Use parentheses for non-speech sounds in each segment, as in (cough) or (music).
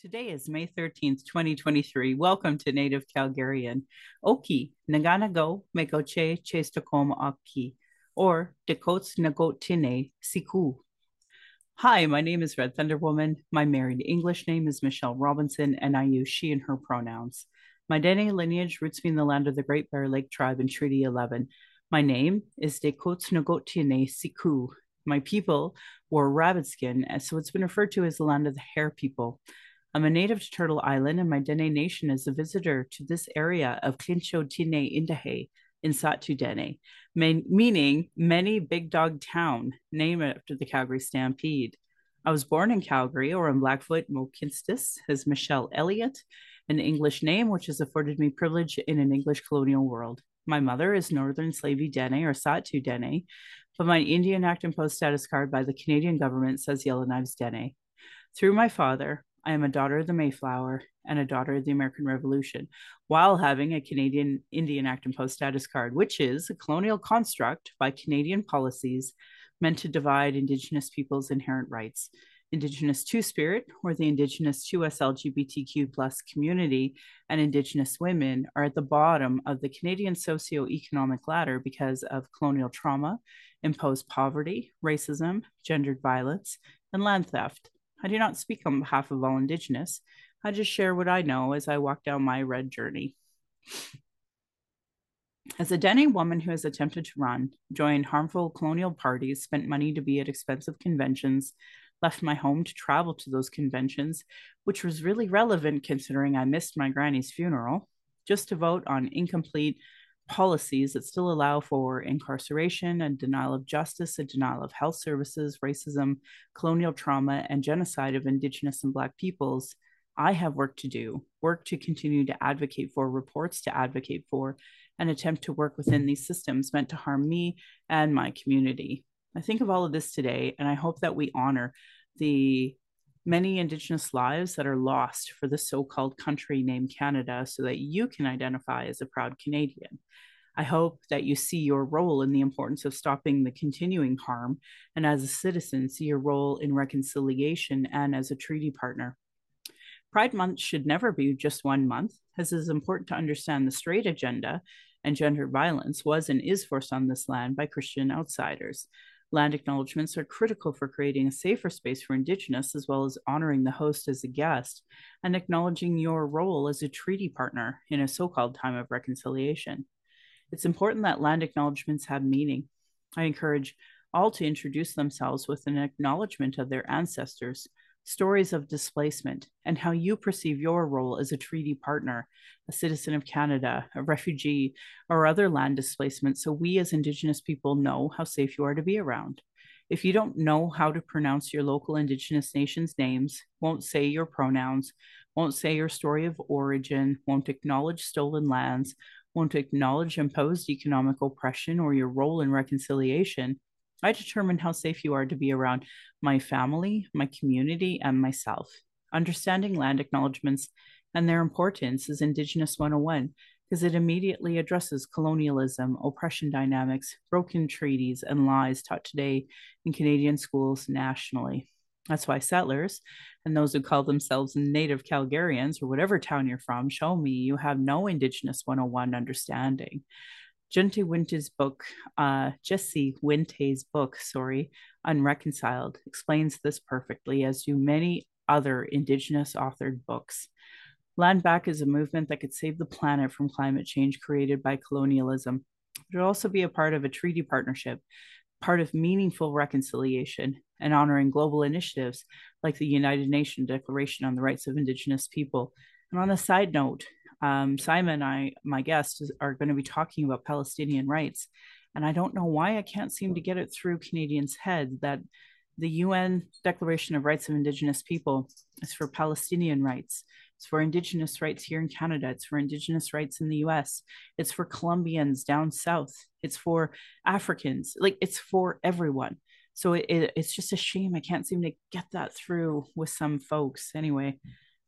Today is May 13th, 2023. Welcome to Native Calgarian. Oki, Naganago, Mekoche, Chestakom Aki, or Dakots Nagotine, Siku. Hi, my name is Red Thunder Woman. My married English name is Michelle Robinson, and I use she and her pronouns. My Dene lineage roots me in the land of the Great Bear Lake tribe in Treaty 11. My name is Dakots Nagotine, Siku. My people wore rabbit skin, so it's been referred to as the land of the hare people. I'm a native to Turtle Island, and my Dene Nation is a visitor to this area of Clincho Tine Indahe in Sahtu Dene, meaning many big dog town, named after the Calgary Stampede. I was born in Calgary or in Blackfoot, Mohkinstsis, as Michelle Elliott, an English name which has afforded me privilege in an English colonial world. My mother is Northern Slavey Dene or Sahtu Dene, but my Indian Act and Post status card by the Canadian government says Yellowknives Dene. Through my father, I am a daughter of the Mayflower and a daughter of the American Revolution, while having a Canadian Indian Act and Post status card, which is a colonial construct by Canadian policies meant to divide Indigenous peoples' inherent rights. Indigenous Two Spirit, or the Indigenous 2S LGBTQ plus community, and Indigenous women are at the bottom of the Canadian socio-economic ladder because of colonial trauma, imposed poverty, racism, gendered violence, and land theft. I do not speak on behalf of all Indigenous. I just share what I know as I walk down my red journey. As a Dene woman who has attempted to run, joined harmful colonial parties, spent money to be at expensive conventions, left my home to travel to those conventions, which was really relevant considering I missed my granny's funeral, just to vote on incomplete policies that still allow for incarceration and denial of justice and denial of health services, racism, colonial trauma, and genocide of Indigenous and Black peoples, I have work to do, work to continue to advocate for, reports to advocate for, and attempt to work within these systems meant to harm me and my community. I think of all of this today, and I hope that we honor the many Indigenous lives that are lost for the so called country named Canada so that you can identify as a proud Canadian. I hope that you see your role in the importance of stopping the continuing harm, and as a citizen, see your role in reconciliation and as a treaty partner. Pride Month should never be just one month, as it is important to understand the straight agenda and gender violence was and is forced on this land by Christian outsiders. Land acknowledgements are critical for creating a safer space for Indigenous, as well as honoring the host as a guest and acknowledging your role as a treaty partner in a so called time of reconciliation. It's important that land acknowledgements have meaning. I encourage all to introduce themselves with an acknowledgement of their ancestors, stories of displacement, and how you perceive your role as a treaty partner, a citizen of Canada, a refugee, or other land displacement, so we as Indigenous people know how safe you are to be around. If you don't know how to pronounce your local Indigenous nations' names, won't say your pronouns, won't say your story of origin, won't acknowledge stolen lands, won't acknowledge imposed economic oppression or your role in reconciliation, I determine how safe you are to be around my family, my community, and myself. Understanding land acknowledgements and their importance is Indigenous 101 because it immediately addresses colonialism, oppression dynamics, broken treaties, and lies taught today in Canadian schools nationally. That's why settlers and those who call themselves native Calgarians or whatever town you're from show me you have no Indigenous 101 understanding. Jesse Wente's book, uh, Jesse Wente's book, sorry, Unreconciled, explains this perfectly, as do many other Indigenous authored books. Land Back is a movement that could save the planet from climate change created by colonialism. It would also be a part of a treaty partnership, part of meaningful reconciliation, and honoring global initiatives like the United Nations Declaration on the Rights of Indigenous People. And on a side note, um, Saima and I, my guests, are going to be talking about Palestinian rights. And I don't know why I can't seem to get it through Canadians' head that the UN Declaration of Rights of Indigenous People is for Palestinian rights. It's for Indigenous rights here in Canada. It's for Indigenous rights in the US. It's for Colombians down south. It's for Africans. Like it's for everyone. So it, it, it's just a shame I can't seem to get that through with some folks. Anyway,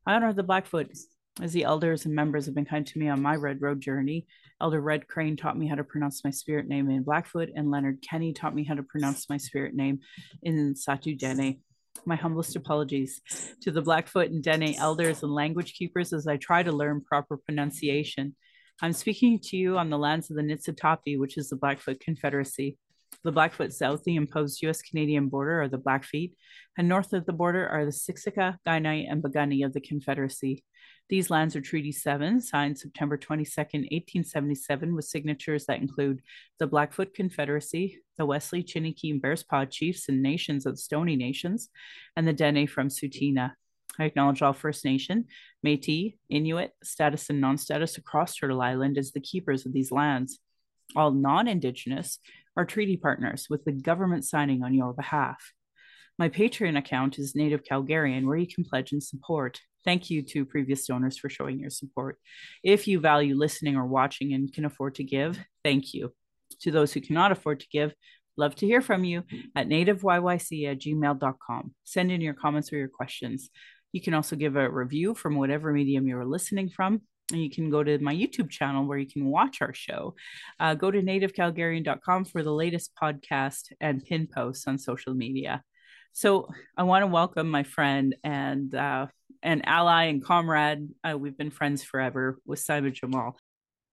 I honor the Blackfoot as the elders and members have been kind to me on my Red Road journey. Elder Red Crane taught me how to pronounce my spirit name in Blackfoot, and Leonard Kenny taught me how to pronounce my spirit name in Sahtu Dene. My humblest apologies to the Blackfoot and Dene elders and language keepers as I try to learn proper pronunciation. I'm speaking to you on the lands of the Niitsitapi, which is the Blackfoot Confederacy. The Blackfoot south the imposed US Canadian border are the Blackfeet, and north of the border are the Siksika, Kainai, and Piikani of the Confederacy. These lands are Treaty 7, signed September 22, 1877, with signatures that include the Blackfoot Confederacy, the Wesley, Chiniki, and Bearspaw chiefs and nations of the Stoney Nations, and the Dene from Tsuut'ina. I acknowledge all First Nation, Métis, Inuit, status and non-status across Turtle Island as the keepers of these lands. All non-Indigenous are treaty partners with the government signing on your behalf. My Patreon account is Native Calgarian, where you can pledge and support. Thank you to previous donors for showing your support. If you value listening or watching and can afford to give, thank you. To those who cannot afford to give, love to hear from you at nativeyyc at gmail.com. Send in your comments or your questions. You can also give a review from whatever medium you're listening from. And you can go to my YouTube channel where you can watch our show. Uh, go to nativecalgarian.com for the latest podcast and pin posts on social media. So I want to welcome my friend and uh, an ally and comrade. Uh, we've been friends forever with Saima Jamal.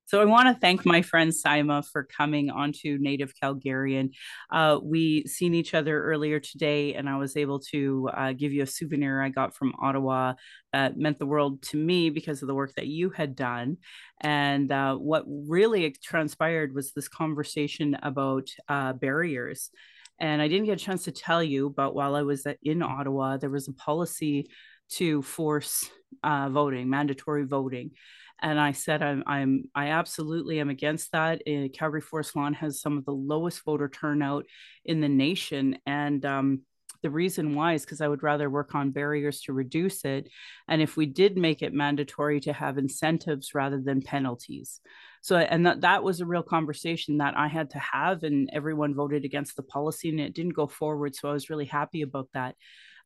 So I want to thank my friend Saima for coming onto Native Calgarian. Uh, we seen each other earlier today, and I was able to uh, give you a souvenir I got from Ottawa that meant the world to me because of the work that you had done. And uh, what really transpired was this conversation about uh, barriers. And I didn't get a chance to tell you, but while I was in Ottawa, there was a policy to force uh, voting, mandatory voting and I said I'm I'm I absolutely am against that. Uh, Calgary Forest Lawn has some of the lowest voter turnout in the nation, and um, the reason why is because I would rather work on barriers to reduce it, and if we did make it mandatory to have incentives rather than penalties. So, and that that was a real conversation that I had to have, and everyone voted against the policy, and it didn't go forward. So I was really happy about that.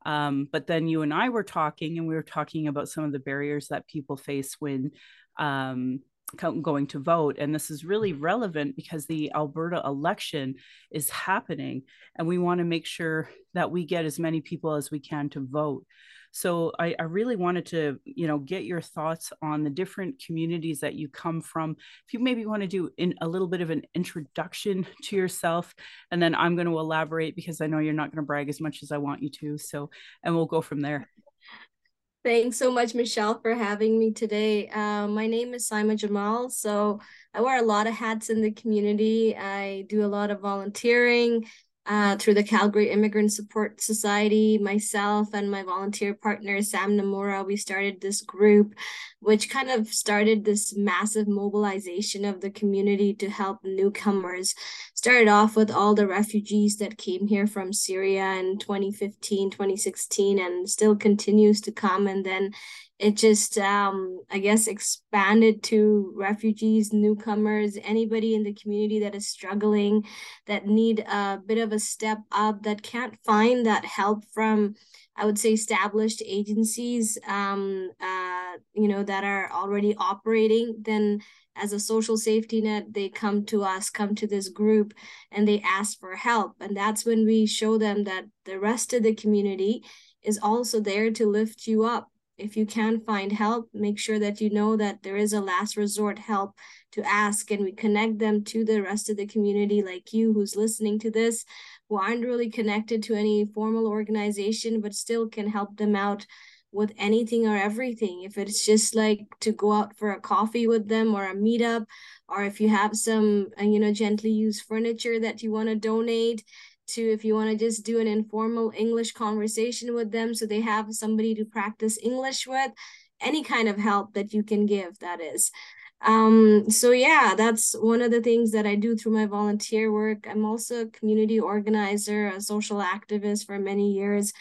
Um, but then you and I were talking, and we were talking about some of the barriers that people face when um, going to vote. And this is really relevant because the Alberta election is happening, and we want to make sure that we get as many people as we can to vote. So I, I, really wanted to, you know, get your thoughts on the different communities that you come from. If you maybe want to do in a little bit of an introduction (laughs) to yourself, and then I'm going to elaborate because I know you're not going to brag as much as I want you to. So, and we'll go from there. Thanks so much, Michelle, for having me today. Uh, my name is Saima Jamal. So I wear a lot of hats in the community. I do a lot of volunteering uh, through the Calgary Immigrant Support Society. Myself and my volunteer partner, Sam Nammoura, we started this group, which kind of started this massive mobilization of the community to help newcomers. Started off with all the refugees that came here from Syria in 2015, 2016, and still continues to come. And then it just um, i guess expanded to refugees newcomers anybody in the community that is struggling that need a bit of a step up that can't find that help from i would say established agencies um, uh, you know that are already operating then as a social safety net they come to us come to this group and they ask for help. And that's when we show them that the rest of the community is also there to lift you up if you can find help, make sure that you know that there is a last resort help to ask and we connect them to the rest of the community like you who's listening to this who aren't really connected to any formal organization but still can help them out with anything or everything. If it's just like to go out for a coffee with them or a meetup or if you have some uh, you know gently used furniture that you want to donate to if you want to just do an informal English conversation with them so they have somebody to practice English with, any kind of help that you can give, that is. Um, so yeah, that's one of the things that I do through my volunteer work. I'm also a community organizer, a social activist for many years.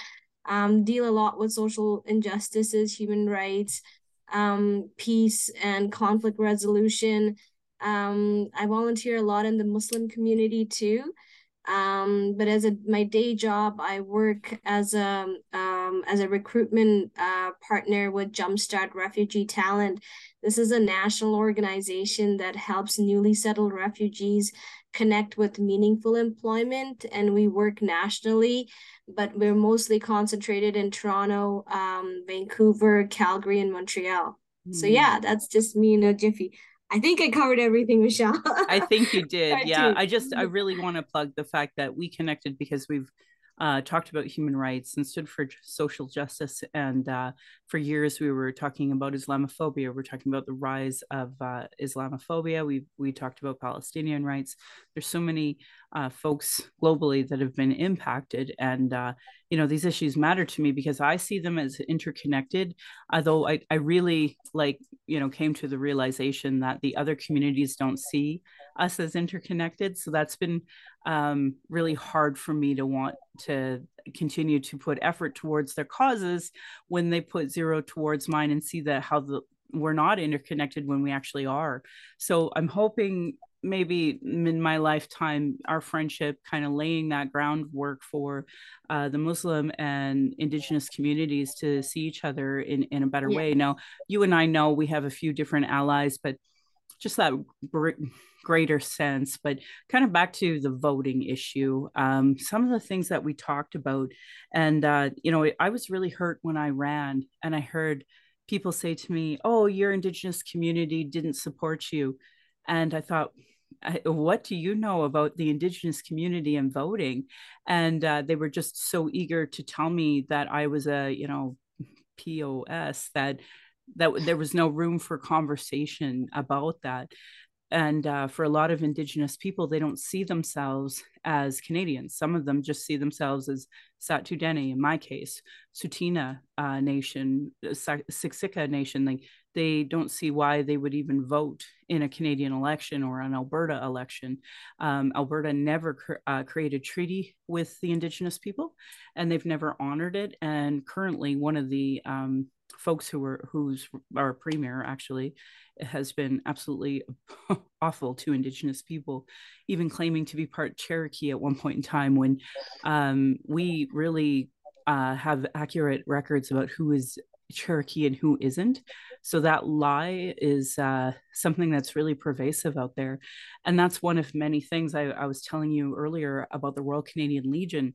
Um, deal a lot with social injustices, human rights, um, peace and conflict resolution. Um, I volunteer a lot in the Muslim community too. Um, but as a my day job, I work as a um, as a recruitment uh, partner with Jumpstart Refugee Talent. This is a national organization that helps newly settled refugees connect with meaningful employment and we work nationally but we're mostly concentrated in toronto um, vancouver calgary and montreal mm. so yeah that's just me in a jiffy I think I covered everything, Michelle. I think you (laughs) did. yeah. I just, I really want to plug the fact that we connected because we've uh, talked about human rights and stood for social justice. And uh, for years, we were talking about Islamophobia. We're talking about the rise of uh, Islamophobia. We we talked about Palestinian rights. There's so many uh, folks globally that have been impacted, and uh, you know these issues matter to me because I see them as interconnected. Although I I really like you know came to the realization that the other communities don't see us as interconnected. So that's been um, really hard for me to want to continue to put effort towards their causes when they put zero towards mine and see that how the we're not interconnected when we actually are. So I'm hoping maybe in my lifetime our friendship kind of laying that groundwork for uh, the muslim and indigenous communities to see each other in, in a better yeah. way now you and i know we have a few different allies but just that greater sense. But kind of back to the voting issue, um, some of the things that we talked about, and uh, you know, I was really hurt when I ran, and I heard people say to me, "Oh, your Indigenous community didn't support you," and I thought. What do you know about the Indigenous community and voting? And uh, they were just so eager to tell me that I was a, you know, POS that that there was no room for conversation about that and uh, for a lot of indigenous people they don't see themselves as canadians some of them just see themselves as sahtu dene in my case tsuut'ina uh, nation siksika nation like they don't see why they would even vote in a canadian election or an alberta election. Um, alberta never cr- uh, created treaty with the indigenous people and they've never honored it. And currently one of the um, folks who were who's our premier actually has been absolutely (laughs) awful to indigenous people even claiming to be part cherokee at one point in time when um, we really uh, have accurate records about who is cherokee and who isn't. So that lie is uh, something that's really pervasive out there. And that's one of many things I, I was telling you earlier about the royal canadian legion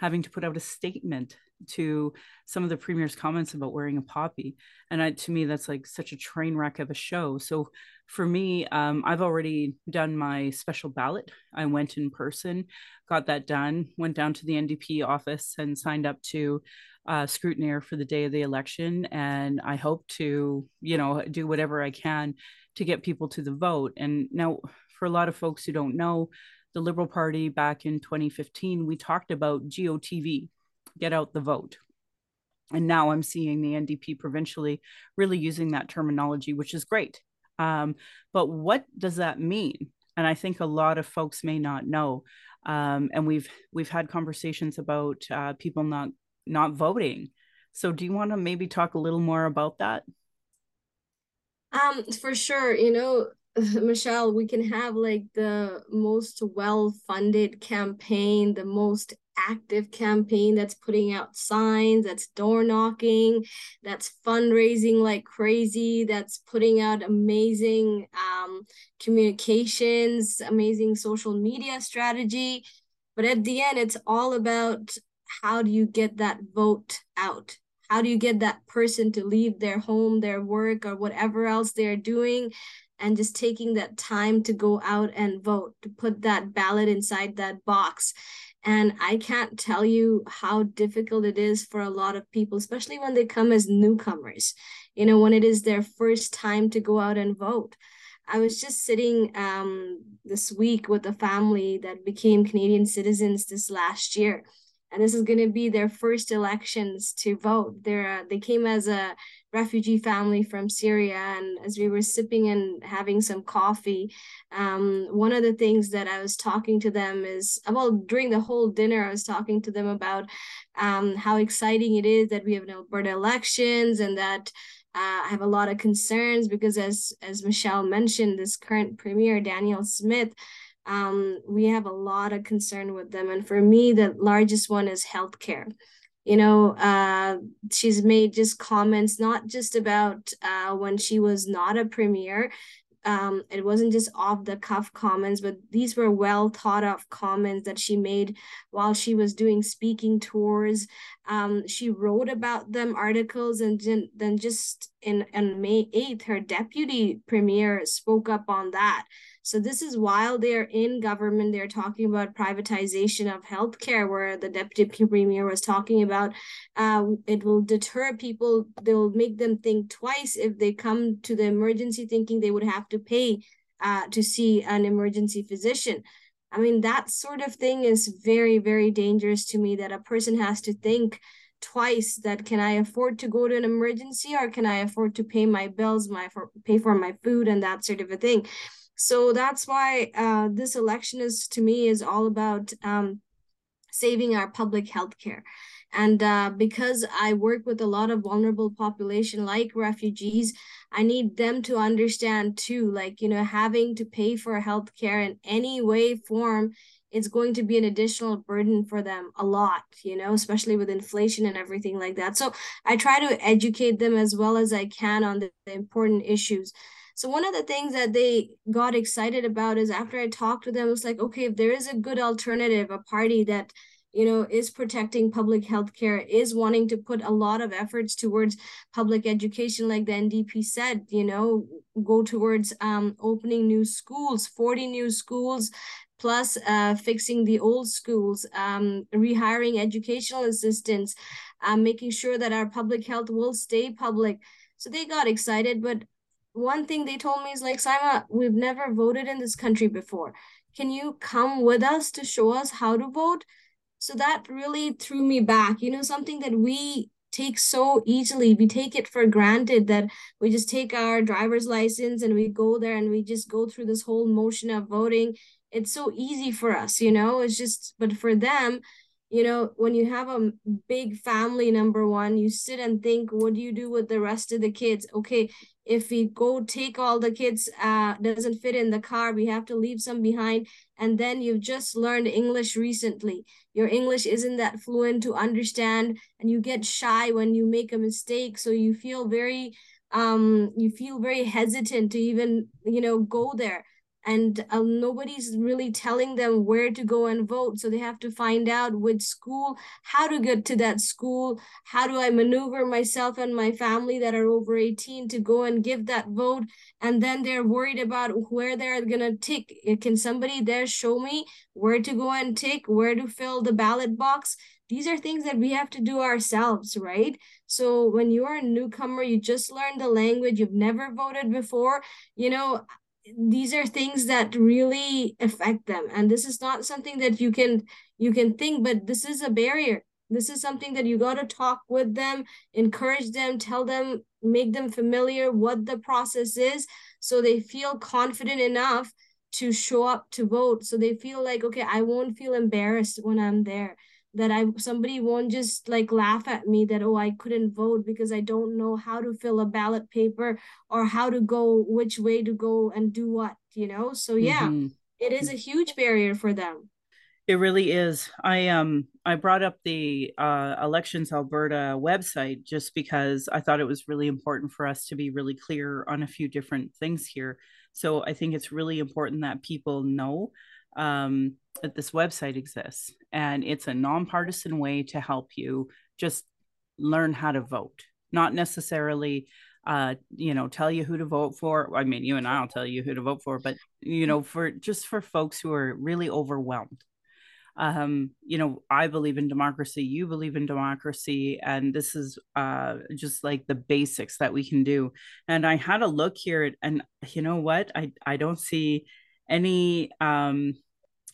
having to put out a statement to some of the premier's comments about wearing a poppy. And I, to me that's like such a train wreck of a show. So for me um, i've already done my special ballot. I went in person got that done went down to the ndp office and signed up to uh, scrutineer for the day of the election and i hope to you know do whatever i can to get people to the vote and now for a lot of folks who don't know the liberal party back in 2015 we talked about gotv get out the vote. And now I'm seeing the NDP provincially really using that terminology, which is great. Um, but what does that mean? And I think a lot of folks may not know. Um, and we've we've had conversations about uh, people not not voting. So do you want to maybe talk a little more about that? Um, for sure. You know, (laughs) Michelle, we can have like the most well funded campaign, the most active campaign that's putting out signs, that's door knocking, that's fundraising like crazy, that's putting out amazing um, communications, amazing social media strategy. But at the end, it's all about how do you get that vote out? How do you get that person to leave their home, their work, or whatever else they're doing and just taking that time to go out and vote, to put that ballot inside that box. And I can't tell you how difficult it is for a lot of people, especially when they come as newcomers, you know, when it is their first time to go out and vote. I was just sitting um, this week with a family that became Canadian citizens this last year. And this is going to be their first elections to vote. They're, uh, they came as a refugee family from Syria. And as we were sipping and having some coffee, um, one of the things that I was talking to them is, well, during the whole dinner, I was talking to them about um, how exciting it is that we have an Alberta elections and that uh, I have a lot of concerns because, as as Michelle mentioned, this current premier Danielle Smith, um, we have a lot of concern with them, and for me, the largest one is healthcare you know uh, she's made just comments not just about uh, when she was not a premier um, it wasn't just off the cuff comments, but these were well thought of comments that she made while she was doing speaking tours. Um, she wrote about them articles, and then just in on May 8th, her deputy premier spoke up on that. So this is while they're in government, they're talking about privatization of healthcare, where the deputy premier was talking about uh, it will deter people. They'll make them think twice if they come to the emergency thinking they would have to pay uh, to see an emergency physician. I mean, that sort of thing is very, very dangerous to me that a person has to think twice that can I afford to go to an emergency or can I afford to pay my bills, my for, pay for my food and that sort of a thing. So that's why uh, this election is to me is all about um, saving our public health care. And uh, because I work with a lot of vulnerable population like refugees, I need them to understand too, like, you know, having to pay for healthcare in any way, form, it's going to be an additional burden for them a lot, you know, especially with inflation and everything like that. So I try to educate them as well as I can on the, the important issues. So one of the things that they got excited about is after I talked to them, it was like, okay, if there is a good alternative, a party that you know is protecting public health care is wanting to put a lot of efforts towards public education like the ndp said you know go towards um, opening new schools 40 new schools plus uh, fixing the old schools um, rehiring educational assistants um, making sure that our public health will stay public. So they got excited but one thing they told me is like, Saima, we've never voted in this country before. Can you come with us to show us how to vote? So that really threw me back. You know, something that we take so easily. We take it for granted that we just take our driver's license and we go there and we just go through this whole motion of voting. It's so easy for us, you know, it's just, but for them, you know, when you have a big family, number one, you sit and think, what do you do with the rest of the kids? Okay, if we go take all the kids uh doesn't fit in the car we have to leave some behind. And then you've just learned english recently. Your english isn't that fluent to understand and you get shy when you make a mistake. So you feel very um you feel very hesitant to even you know go there and uh, nobody's really telling them where to go and vote so they have to find out which school how to get to that school how do i maneuver myself and my family that are over 18 to go and give that vote and then they're worried about where they're going to tick can somebody there show me where to go and tick where to fill the ballot box? These are things that we have to do ourselves right? So when you're a newcomer you just learned the language you've never voted before. You know these are things that really affect them. And this is not something that you can you can think but this is a barrier. This is something that you got to talk with them encourage them tell them make them familiar what the process is so they feel confident enough to show up to vote. So they feel like okay i won't feel embarrassed when i'm there that I somebody won't just like laugh at me that oh I couldn't vote because I don't know how to fill a ballot paper or how to go which way to go and do what you know? So yeah mm-hmm. it is a huge barrier for them. It really is. I um I brought up the uh, elections Alberta website just because I thought it was really important for us to be really clear on a few different things here. So I think it's really important that people know um, that this website exists. And it's a nonpartisan way to help you just learn how to vote. Not necessarily uh you know tell you who to vote for. I mean you and i'll tell you who to vote for but you know for just for folks who are really overwhelmed. Um you know i believe in democracy you believe in democracy and this is uh just like the basics that we can do. And i had a look here and you know what? I i don't see any um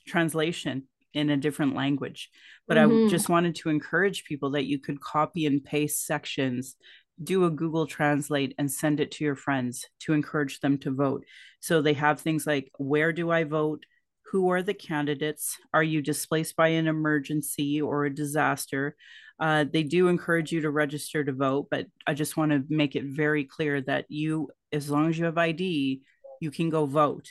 translation in a different language. But mm-hmm. I just wanted to encourage people that you could copy and paste sections, do a Google Translate, and send it to your friends to encourage them to vote. So they have things like where do I vote? Who are the candidates? Are you displaced by an emergency or a disaster? Uh, they do encourage you to register to vote, but I just want to make it very clear that you, as long as you have ID, you can go vote.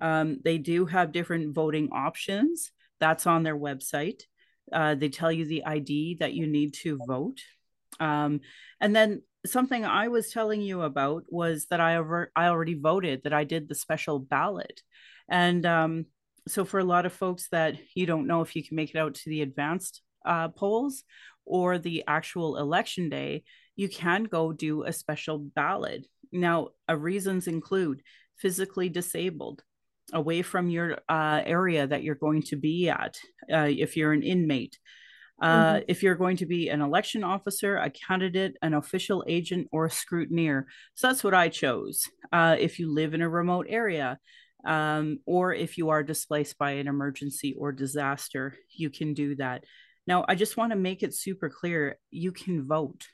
Um, they do have different voting options. That's on their website. Uh, they tell you the ID that you need to vote. Um, and then something I was telling you about was that I over I already voted that I did the special ballot, and um, so for a lot of folks that you don't know if you can make it out to the advanced uh, polls or the actual election day, you can go do a special ballot. Now, uh, reasons include physically disabled, away from your uh, area that you're going to be at, uh, if you're an inmate. Uh, mm-hmm. If you're going to be an election officer, a candidate, an official agent, or a scrutineer. So that's what I chose. Uh, if you live in a remote area, um, or if you are displaced by an emergency or disaster, you can do that. Now, I just want to make it super clear you can vote.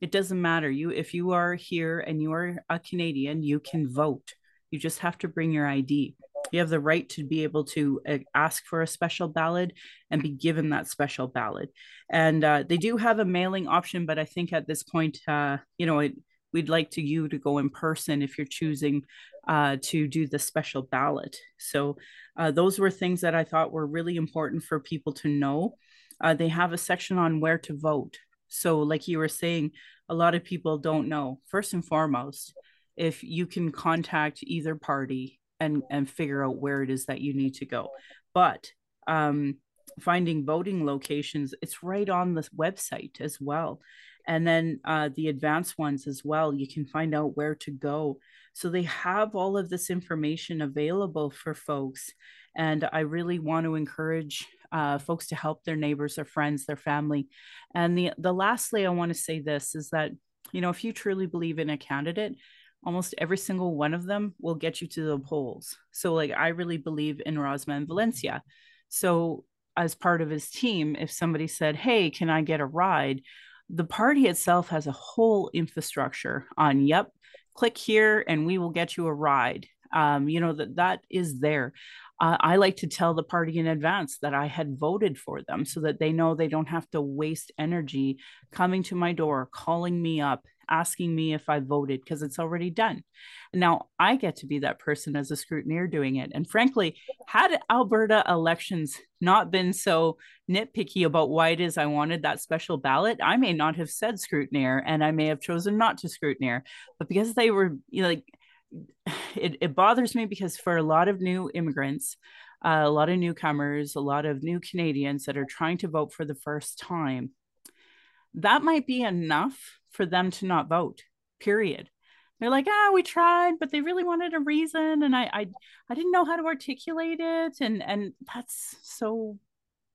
It doesn't matter. You if you are here and you are a Canadian, you can vote. You just have to bring your ID. You have the right to be able to uh, ask for a special ballot and be given that special ballot. And uh, they do have a mailing option, but I think at this point, uh, you know, it, we'd like to you to go in person if you're choosing uh, to do the special ballot. So uh, those were things that I thought were really important for people to know. Uh, they have a section on where to vote. So, like you were saying, a lot of people don't know. First and foremost, if you can contact either party and and figure out where it is that you need to go, but um, finding voting locations, it's right on the website as well. And then uh, the advanced ones as well, you can find out where to go. So they have all of this information available for folks. And I really want to encourage uh, folks to help their neighbors, their friends, their family. And the the lastly, I want to say this is that you know if you truly believe in a candidate, almost every single one of them will get you to the polls. So like I really believe in Rosman Valencia. So as part of his team, if somebody said, "Hey, can I get a ride?" the party itself has a whole infrastructure on yep click here and we will get you a ride um, you know that that is there uh, I like to tell the party in advance that I had voted for them so that they know they don't have to waste energy coming to my door, calling me up, asking me if I voted because it's already done. Now I get to be that person as a scrutineer doing it. And frankly, had Alberta elections not been so nitpicky about why it is I wanted that special ballot, I may not have said scrutineer and I may have chosen not to scrutineer. But because they were you know, like, it, it bothers me because for a lot of new immigrants, uh, a lot of newcomers, a lot of new Canadians that are trying to vote for the first time, that might be enough for them to not vote, period. They're like, ah, oh, we tried, but they really wanted a reason. And I, I I didn't know how to articulate it. And and that's so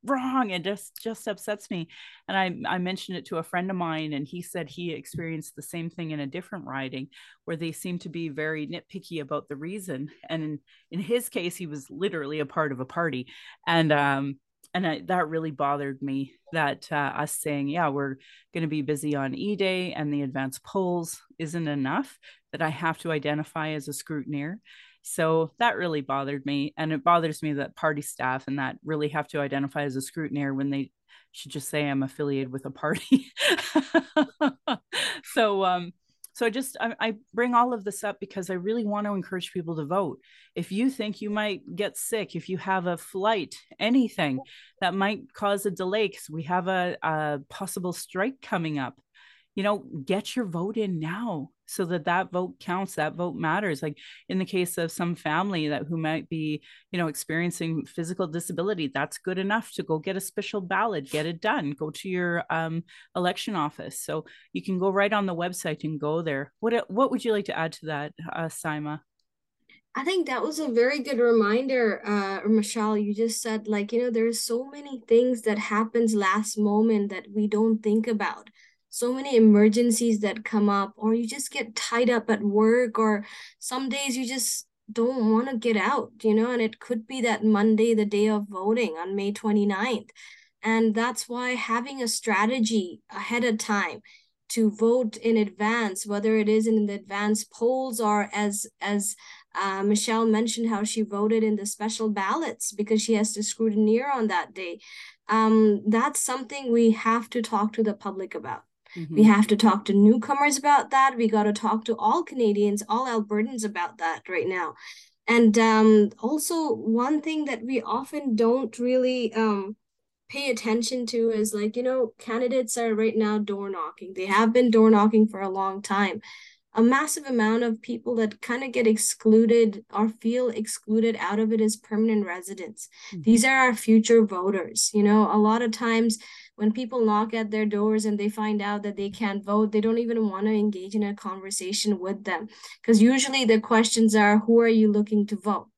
wrong it just just upsets me and i i mentioned it to a friend of mine and he said he experienced the same thing in a different riding where they seem to be very nitpicky about the reason and in, in his case he was literally a part of a party and um and I, that really bothered me that uh, us saying yeah we're going to be busy on e-day and the advanced polls isn't enough that i have to identify as a scrutineer so that really bothered me. And it bothers me that party staff and that really have to identify as a scrutineer when they should just say I'm affiliated with a party. (laughs) so, um, so I just I, I, bring all of this up because I really want to encourage people to vote. If you think you might get sick, if you have a flight, anything that might cause a delay, because we have a, a possible strike coming up, you know, get your vote in now so that that vote counts that vote matters like in the case of some family that who might be you know experiencing physical disability that's good enough to go get a special ballot get it done go to your um, election office so you can go right on the website and go there what what would you like to add to that uh, Saima? I think that was a very good reminder, uh, Michelle. You just said, like, you know, there's so many things that happens last moment that we don't think about so many emergencies that come up or you just get tied up at work or some days you just don't want to get out you know and it could be that monday the day of voting on may 29th and that's why having a strategy ahead of time to vote in advance whether it is in the advance polls or as as uh, michelle mentioned how she voted in the special ballots because she has to scrutineer on that day um, that's something we have to talk to the public about Mm-hmm. We have to talk to newcomers about that. We got to talk to all Canadians, all Albertans about that right now. And um, also, one thing that we often don't really um, pay attention to is like, you know, candidates are right now door knocking. They have been door knocking for a long time. A massive amount of people that kind of get excluded or feel excluded out of it is permanent residents. Mm-hmm. These are our future voters. You know, a lot of times when people knock at their doors and they find out that they can't vote, they don't even want to engage in a conversation with them. Because usually the questions are, who are you looking to vote?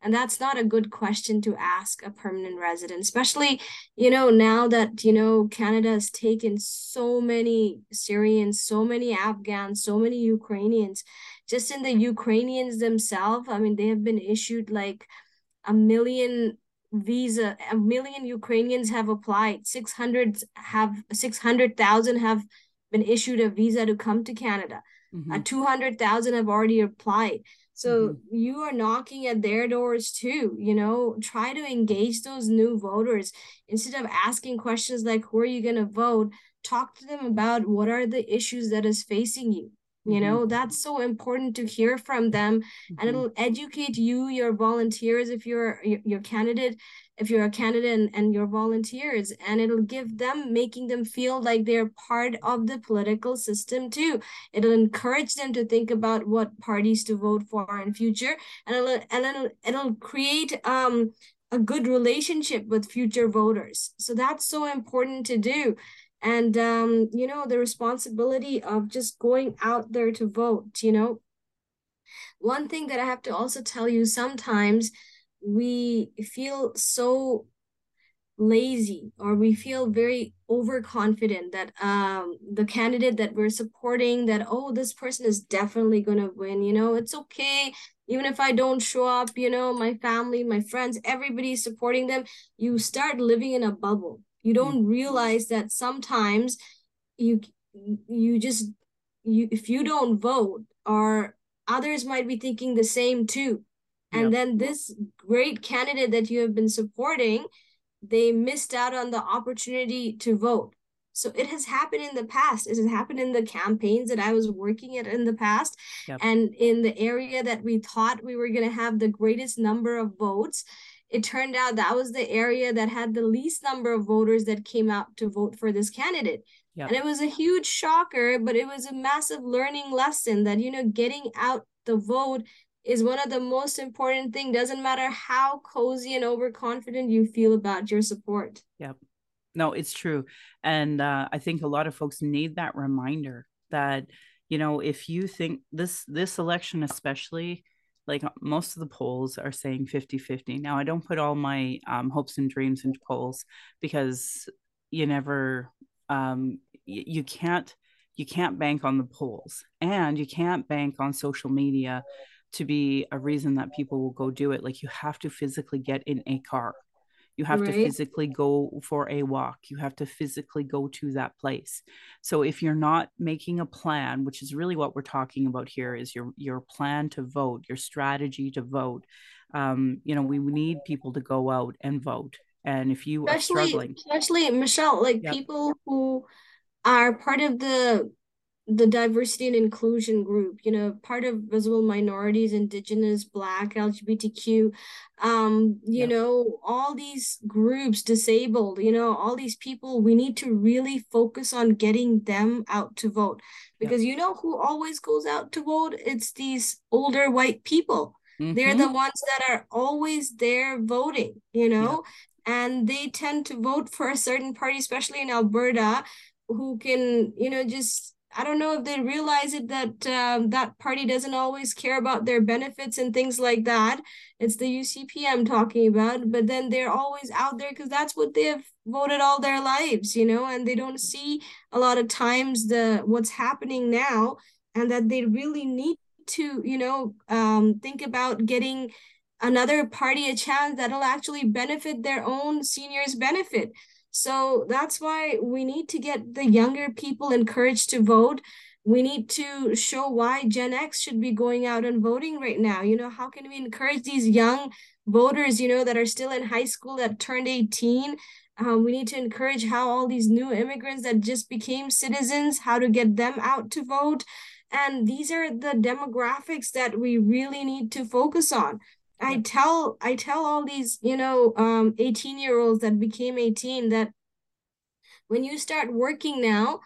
And that's not a good question to ask a permanent resident, especially, you know, now that, you know, Canada has taken so many Syrians, so many Afghans, so many Ukrainians. Just in the Ukrainians themselves, I mean, they have been issued like a million visa, a million Ukrainians have applied, 600 have 600,000 have been issued a visa to come to Canada. Mm-hmm. Uh, 200,000 have already applied. So mm-hmm. you are knocking at their doors too, you know, try to engage those new voters instead of asking questions like who are you going to vote, talk to them about what are the issues that is facing you. You mm-hmm. know, that's so important to hear from them mm-hmm. and it'll educate you, your volunteers if you're your, your candidate if you're a candidate and, and your volunteers and it'll give them making them feel like they're part of the political system too it'll encourage them to think about what parties to vote for in future and it'll and it'll, it'll create um a good relationship with future voters so that's so important to do and um you know the responsibility of just going out there to vote you know? One thing that i have to also tell you sometimes we feel so lazy or we feel very overconfident that um the candidate that we're supporting that oh this person is definitely going to win you know? It's okay. Even if i don't show up you know my family my friends everybody's supporting them you start living in a bubble you mm-hmm. don't realize that sometimes you you just you if you don't vote or others might be thinking the same too. And yep. then this great candidate that you have been supporting they missed out on the opportunity to vote. So it has happened in the past. It has happened in the campaigns that i was working at in the past. Yep. and in the area that we thought we were going to have the greatest number of votes it turned out that was the area that had the least number of voters that came out to vote for this candidate. Yep. and it was a huge shocker but it was a massive learning lesson that you know getting out the vote is one of the most important thing. Doesn't matter how cozy and overconfident you feel about your support. Yep. No it's true. And uh, i think a lot of folks need that reminder that you know if you think this this election especially like most of the polls are saying 50 50 now i don't put all my um, hopes and dreams into polls because you never um, y- you can't you can't bank on the polls and you can't bank on social media to be a reason that people will go do it. Like you have to physically get in a car. You have right. to physically go for a walk. You have to physically go to that place. So if you're not making a plan, which is really what we're talking about here, is your your plan to vote, your strategy to vote. Um, you know, we need people to go out and vote. And if you especially, are struggling, especially Michelle, like yep. people who are part of the the diversity and inclusion group you know part of visible minorities indigenous black lgbtq um you know all these groups disabled you know all these people we need to really focus on getting them out to vote. Because you know who always goes out to vote? It's these older white people. Mm-hmm. they're the ones that are always there voting you know? And they tend to vote for a certain party especially in alberta who can you know just I don't know if they realize it that um, that party doesn't always care about their benefits and things like that. It's the UCP I'm talking about, but then they're always out there because that's what they've voted all their lives, you know, and they don't see a lot of times the what's happening now, and that they really need to, you know, um, think about getting another party a chance that'll actually benefit their own seniors benefit so that's why we need to get the younger people encouraged to vote. We need to show why Gen X should be going out and voting right now. You know, how can we encourage these young voters, you know, that are still in high school that turned 18? Um, we need to encourage how all these new immigrants that just became citizens, how to get them out to vote. And these are the demographics that we really need to focus on I tell I tell all these, you know, um 18 year olds that became 18 that when you start working now,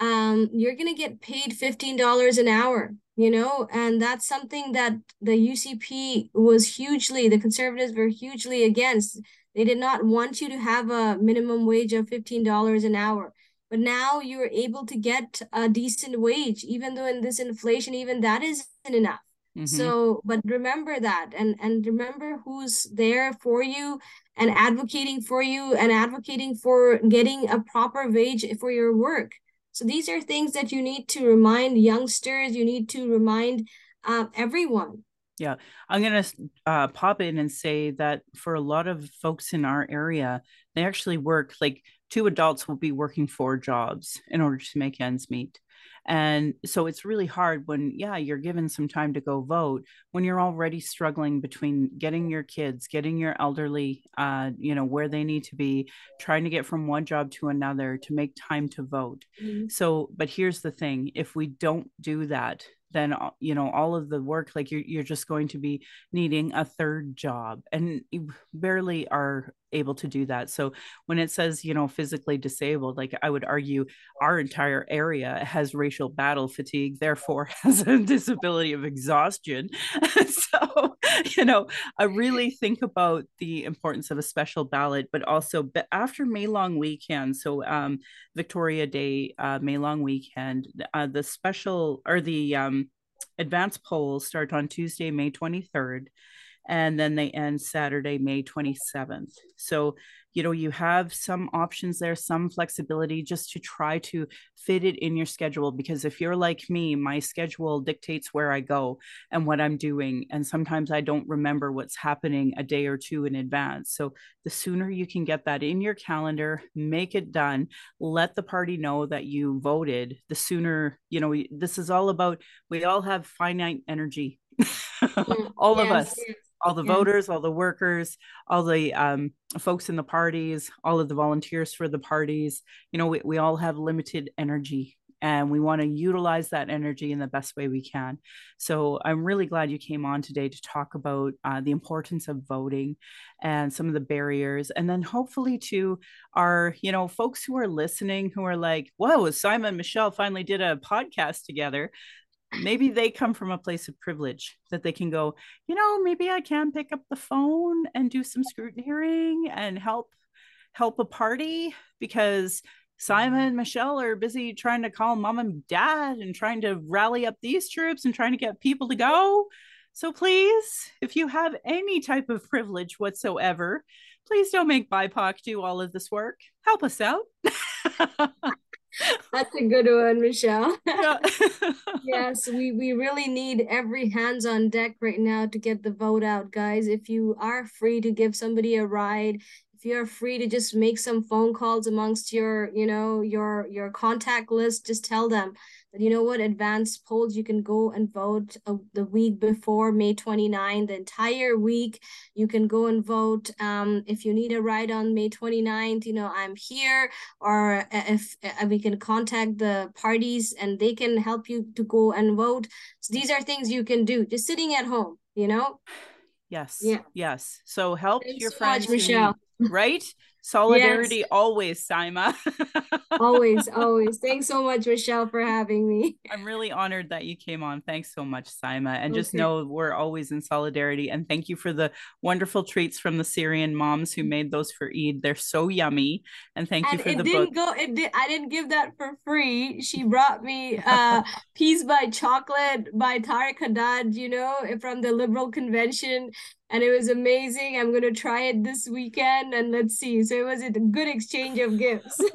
um, you're gonna get paid $15 an hour, you know, and that's something that the UCP was hugely, the conservatives were hugely against. They did not want you to have a minimum wage of $15 an hour. But now you're able to get a decent wage, even though in this inflation, even that isn't enough. Mm-hmm. So, but remember that and and remember who's there for you and advocating for you and advocating for getting a proper wage for your work. So these are things that you need to remind youngsters, you need to remind um, everyone. Yeah, I'm going to uh, pop in and say that for a lot of folks in our area, they actually work like two adults will be working four jobs in order to make ends meet. And so it's really hard when, yeah, you're given some time to go vote when you're already struggling between getting your kids, getting your elderly, uh, you know, where they need to be, trying to get from one job to another to make time to vote. Mm-hmm. So, but here's the thing if we don't do that, then you know all of the work like you're, you're just going to be needing a third job and you barely are able to do that. So when it says you know physically disabled like i would argue our entire area has racial battle fatigue therefore (laughs) has a disability of exhaustion. (laughs) So you know i really think about the importance of a special ballot but also but after may long weekend so um, victoria day uh, may long weekend uh, the special or the um, advanced polls start on Tuesday, May 23rd, and then they end Saturday, May 27th. So, you know, you have some options there, some flexibility just to try to fit it in your schedule. Because if you're like me, my schedule dictates where I go and what I'm doing. And sometimes I don't remember what's happening a day or two in advance. So, the sooner you can get that in your calendar, make it done, let the party know that you voted, the sooner, you know, this is all about we all have finite energy. (laughs) Mm, all of us. All the yeah. voters, all the workers, all the um, folks in the parties, all of the volunteers for the parties. You know, we, we all have limited energy and we want to utilize that energy in the best way we can. So I'm really glad you came on today to talk about uh, the importance of voting and some of the barriers, and then hopefully to our you know folks who are listening who are like, "Whoa, Saima Michelle finally did a podcast together." Maybe they come from a place of privilege that they can go, you know, maybe I can pick up the phone and do some scrutineering and help help a party because Saima and Michelle are busy trying to call mom and dad and trying to rally up these troops and trying to get people to go. So please, if you have any type of privilege whatsoever, please don't make BIPOC do all of this work. Help us out. (laughs) That's a good one, Michelle. (laughs) Yeah. (laughs) yes, we, we really need every hands on deck right now to get the vote out, guys. If you are free to give somebody a ride, if you're free to just make some phone calls amongst your, you know, your your contact list, just tell them you know what? Advanced polls you can go and vote uh, the week before may 29 the entire week you can go and vote. Um, if you need a ride on may 29th you know i'm here. Or uh, if uh, we can contact the parties and they can help you to go and vote. So these are things you can do just sitting at home you know? Yes yeah. yes. So help Thanks your so friends much, michelle. right Solidarity yes. always, Saima. always, (laughs) always. Thanks so much, Michelle, for having me. I'm really honored that you came on. Thanks so much, Saima. And okay. just know we're always in solidarity. And thank you for the wonderful treats from the Syrian moms who made those for Eid. They're so yummy. And thank and you for it the didn't book. Go, it did, I didn't give that for free. She brought me uh (laughs) Peace by Chocolate by Tareq Hadhad, you know, from the Liberal Convention and it was amazing. I'm gonna try it this weekend and let's see. So it was a good exchange of gifts. (laughs)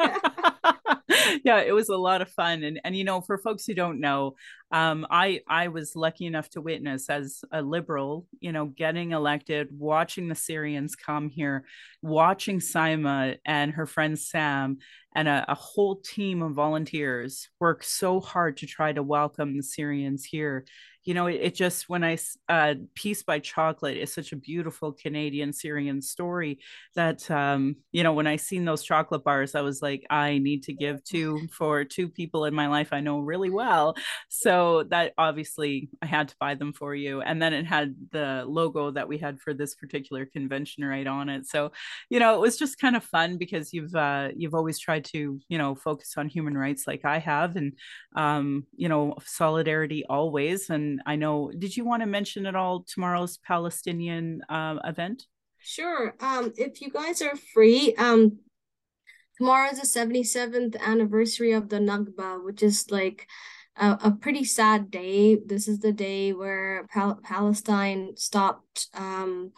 yeah, it was a lot of fun. And and you know, for folks who don't know, um, I I was lucky enough to witness as a liberal, you know, getting elected, watching the Syrians come here, watching Saima and her friend Sam and a, a whole team of volunteers work so hard to try to welcome the Syrians here you know, it, it just when I uh, Peace by Chocolate is such a beautiful Canadian Syrian story that um, you know when I seen those chocolate bars, I was like, I need to give two for two people in my life I know really well. So so that obviously I had to buy them for you. And then it had the logo that we had for this particular convention right on it. So, you know, it was just kind of fun because you've uh, you've always tried to, you know, focus on human rights like I have, and um, you know, solidarity always. And I know, did you want to mention at all tomorrow's Palestinian uh, event? Sure. Um, if you guys are free, um, tomorrow is the 77th anniversary of the Nakba, which is like a, a pretty sad day. This is the day where Pal- Palestine stopped. Um,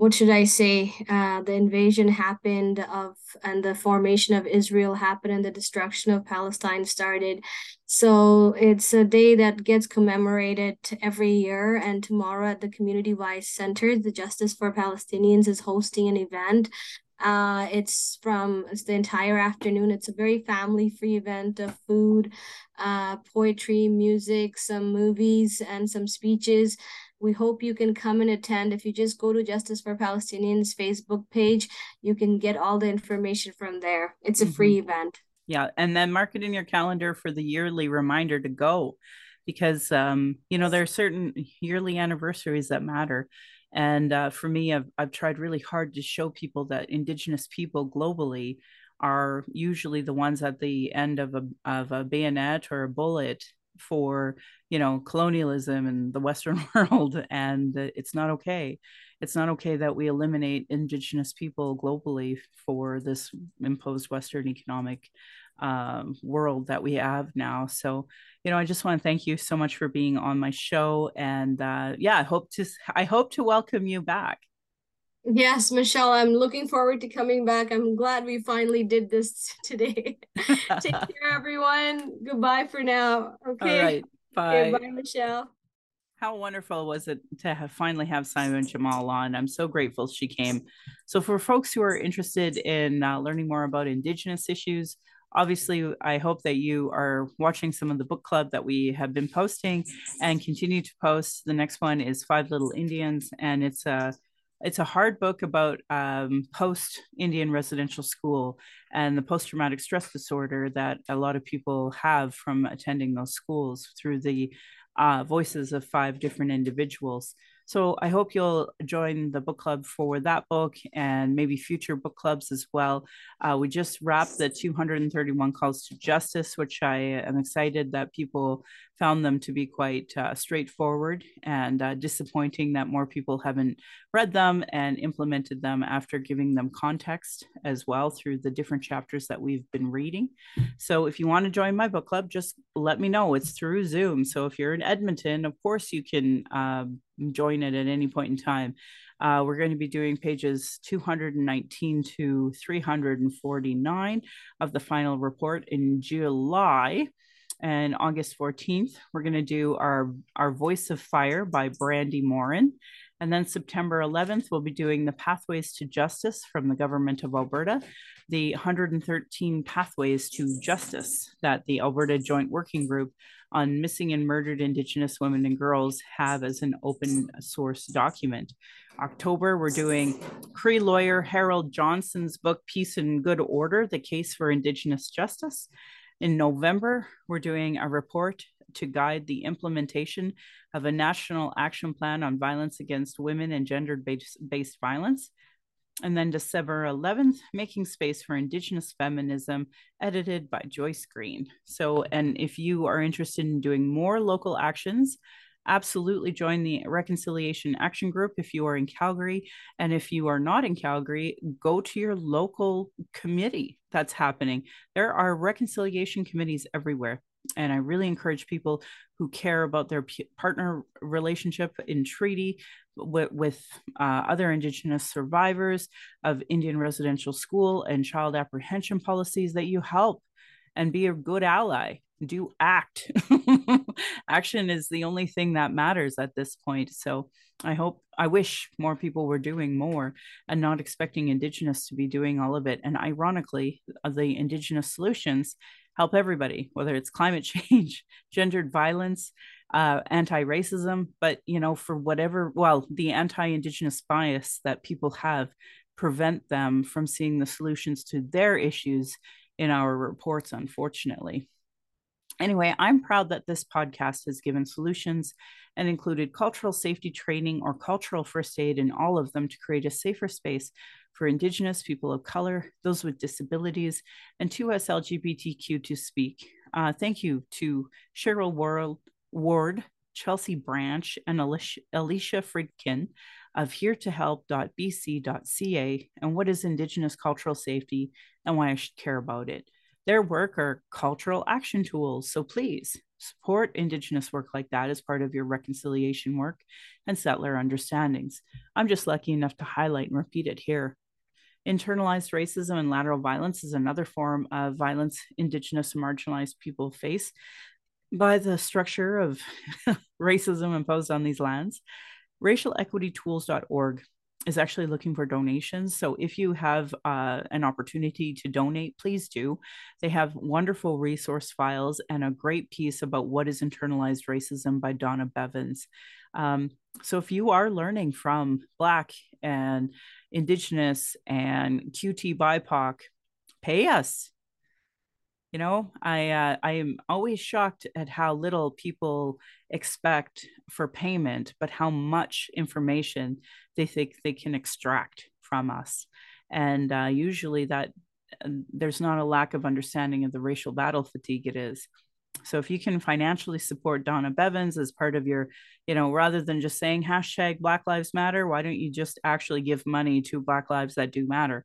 what should I say? Uh, the invasion happened of and the formation of Israel happened and the destruction of Palestine started. So it's a day that gets commemorated every year. And tomorrow at the Community Wise Center, the Justice for Palestinians is hosting an event uh, it's from it's the entire afternoon. It's a very family-free event of food, uh, poetry, music, some movies, and some speeches. We hope you can come and attend. If you just go to Justice for Palestinians Facebook page, you can get all the information from there. It's a mm-hmm. free event. Yeah, and then mark it in your calendar for the yearly reminder to go because um, you know there are certain yearly anniversaries that matter and uh, for me, I've, I've tried really hard to show people that Indigenous people globally are usually the ones at the end of a, of a bayonet or a bullet for you know colonialism and the western (laughs) world and it's not okay it's not okay that we eliminate indigenous people globally for this imposed western economic um, world that we have now. So, you know, I just want to thank you so much for being on my show, and uh, yeah, I hope to I hope to welcome you back. Yes, Michelle, I'm looking forward to coming back. I'm glad we finally did this (laughs) today. (laughs) Take care, everyone. Goodbye for now. Okay. All right. Bye. Okay, bye, Michelle. How wonderful was it to have finally have Saima Jamal on? I'm so grateful she came. So, for folks who are interested in uh, learning more about Indigenous issues, obviously i hope that you are watching some of the book club that we have been posting and continue to post the next one is five little indians and it's a it's a hard book about um, post indian residential school and the post traumatic stress disorder that a lot of people have from attending those schools through the uh, voices of five different individuals so I hope you'll join the book club for that book and maybe future book clubs as well. Uh, we just wrapped the 231 calls to justice, which I am excited that people found them to be quite uh, straightforward and uh, disappointing that more people haven't read them and implemented them after giving them context as well through the different chapters that we've been reading. So if you want to join my book club, just let me know. It's through Zoom. So if you're in Edmonton, of course you can um, join it at any point in time. Uh, we're going to be doing pages 219 to 349 of the final report in July and August 14th, we're going to do our, our Voice of Fire by Brandi Morin. And then September 11th, we'll be doing the Pathways to Justice from the Government of Alberta, the 113 Pathways to Justice that the Alberta Joint Working Group on Missing and Murdered Indigenous Women and Girls have as an open source document. October, we're doing Cree lawyer Harold Johnson's book, Peace and Good Order The Case for Indigenous Justice. In November, we're doing a report to guide the implementation of a national action plan on violence against women and gender based violence. And then December 11th, Making Space for Indigenous Feminism, edited by Joyce Green. So, and if you are interested in doing more local actions, absolutely join the Reconciliation Action Group if you are in Calgary. And if you are not in Calgary, go to your local committee that's happening. There are reconciliation committees everywhere. And I really encourage people who care about their partner relationship in treaty with, with uh, other Indigenous survivors of Indian residential school and child apprehension policies that you help and be a good ally do act (laughs) (laughs) action is the only thing that matters at this point. So i hope i wish more people were doing more and not expecting indigenous to be doing all of it. And ironically uh, the indigenous solutions help everybody whether it's climate (laughs) change gendered violence uh, anti-racism. But you know for whatever well the anti-indigenous bias that people have prevent them from seeing the solutions to their issues in our reports unfortunately Anyway, I'm proud that this podcast has given solutions and included cultural safety training or cultural first aid in all of them to create a safer space for Indigenous, people of color, those with disabilities, and to us LGBTQ to speak. Uh, thank you to Cheryl Ward, Chelsea Branch, and Alicia Fridkin of heretohelp.bc.ca and what is Indigenous cultural safety and why I should care about it. Their work are cultural action tools. So please support Indigenous work like that as part of your reconciliation work and settler understandings. I'm just lucky enough to highlight and repeat it here. Internalized racism and lateral violence is another form of violence Indigenous marginalized people face by the structure of (laughs) racism imposed on these lands. RacialEquityTools.org is actually looking for donations. So if you have uh, an opportunity to donate, please do. They have wonderful resource files and a great piece about what is internalized racism by Donna Bivens. Um, so if you are learning from Black and Indigenous and QT BIPOC, pay us. You know, I uh, I am always shocked at how little people expect for payment, but how much information they think they can extract from us. And uh, usually that um, there's not a lack of understanding of the racial battle fatigue it is. So if you can financially support Donna Bivens as part of your, you know, rather than just saying hashtag Black Lives Matter, why don't you just actually give money to Black lives that do matter?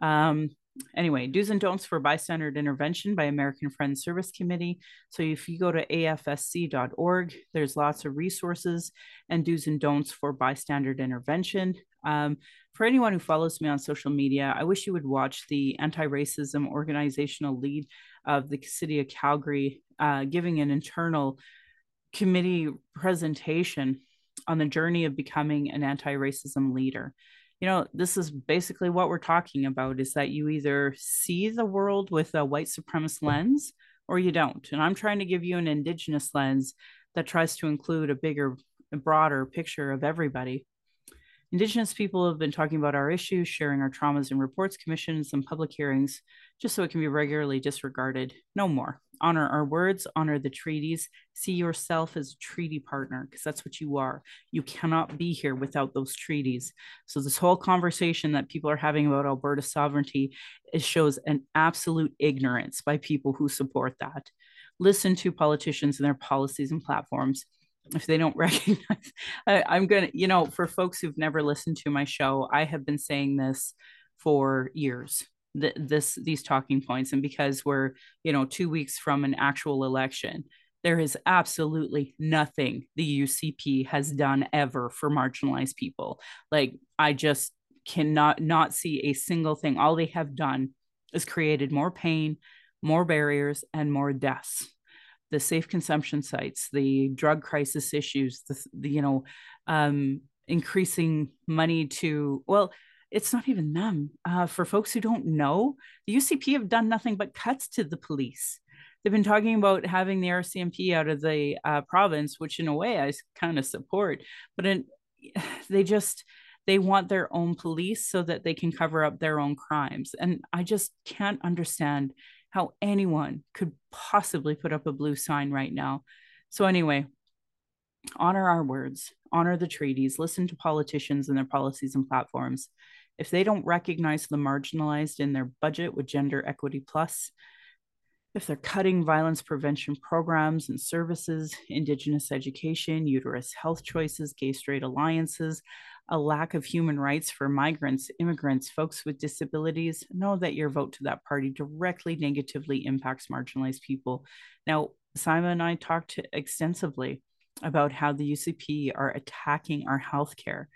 Um, anyway, do's and don'ts for bystander intervention by American Friends Service Committee. So if you go to afsc.org, there's lots of resources and do's and don'ts for bystander intervention. Um, for anyone who follows me on social media, I wish you would watch the anti racism organizational lead of the city of Calgary uh, giving an internal committee presentation on the journey of becoming an anti racism leader you know this is basically what we're talking about is that you either see the world with a white supremacist lens or you don't. And i'm trying to give you an indigenous lens that tries to include a bigger broader picture of everybody. Indigenous people have been talking about our issues sharing our traumas and reports commissions and public hearings just so it can be regularly disregarded. No more honor our words, honor the treaties, see yourself as a treaty partner, because that's what you are. You cannot be here without those treaties. So, this whole conversation that people are having about Alberta sovereignty it shows an absolute ignorance by people who support that. Listen to politicians and their policies and platforms. If they don't (laughs) recognize, I, I'm going to, you know, for folks who've never listened to my show, I have been saying this for years th- this these talking points and because we're you know two weeks from an actual election there is absolutely nothing the UCP has done ever for marginalized people. Like i just cannot not see a single thing. All they have done is created more pain more barriers and more deaths. The safe consumption sites the drug crisis issues the, the you know um increasing money to well it's not even them. Uh, for folks who don't know, the UCP have done nothing but cuts to the police. They've been talking about having the RCMP out of the uh, province, which in a way I kind of support, but in, (sighs) they just they want their own police so that they can cover up their own crimes. And I just can't understand how anyone could possibly put up a blue sign right now. So anyway, honor our words, honor the treaties, listen to politicians and their policies and platforms. If they don't recognize the marginalized in their budget with Gender Equity Plus, if they're cutting violence prevention programs and services, Indigenous education, uterus health choices, gay straight alliances, a lack of human rights for migrants, immigrants, folks with disabilities, know that your vote to that party directly negatively impacts marginalized people. Now, Saima and I talked extensively about how the UCP are attacking our healthcare.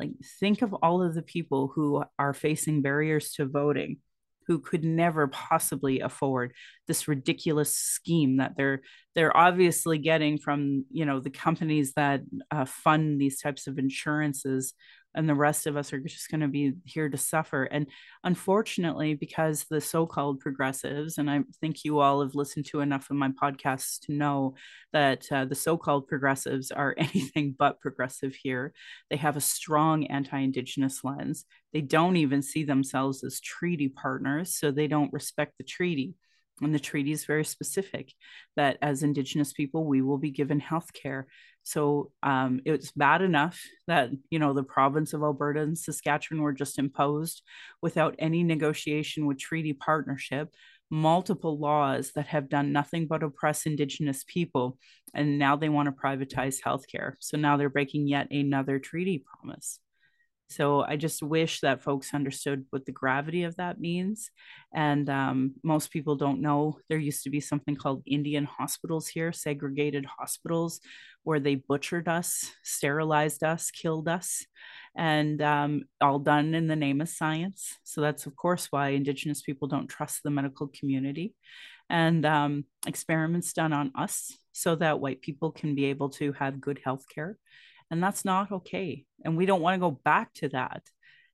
Like, think of all of the people who are facing barriers to voting who could never possibly afford this ridiculous scheme that they're they're obviously getting from you know the companies that uh, fund these types of insurances and the rest of us are just going to be here to suffer. And unfortunately, because the so called progressives, and I think you all have listened to enough of my podcasts to know that uh, the so called progressives are (laughs) anything but progressive here. They have a strong anti Indigenous lens. They don't even see themselves as treaty partners, so they don't respect the treaty. And the treaty is very specific that as Indigenous people, we will be given health care. So um, it's bad enough that, you know, the province of Alberta and Saskatchewan were just imposed without any negotiation with treaty partnership multiple laws that have done nothing but oppress Indigenous people. And now they want to privatize healthcare. So now they're breaking yet another treaty promise. So I just wish that folks understood what the gravity of that means. And um, most people don't know there used to be something called Indian hospitals here, segregated hospitals, where they butchered us, sterilized us, killed us, and um, all done in the name of science. So that's, of course, why Indigenous people don't trust the medical community. And um, experiments done on us so that white people can be able to have good health care and that's not okay and we don't want to go back to that.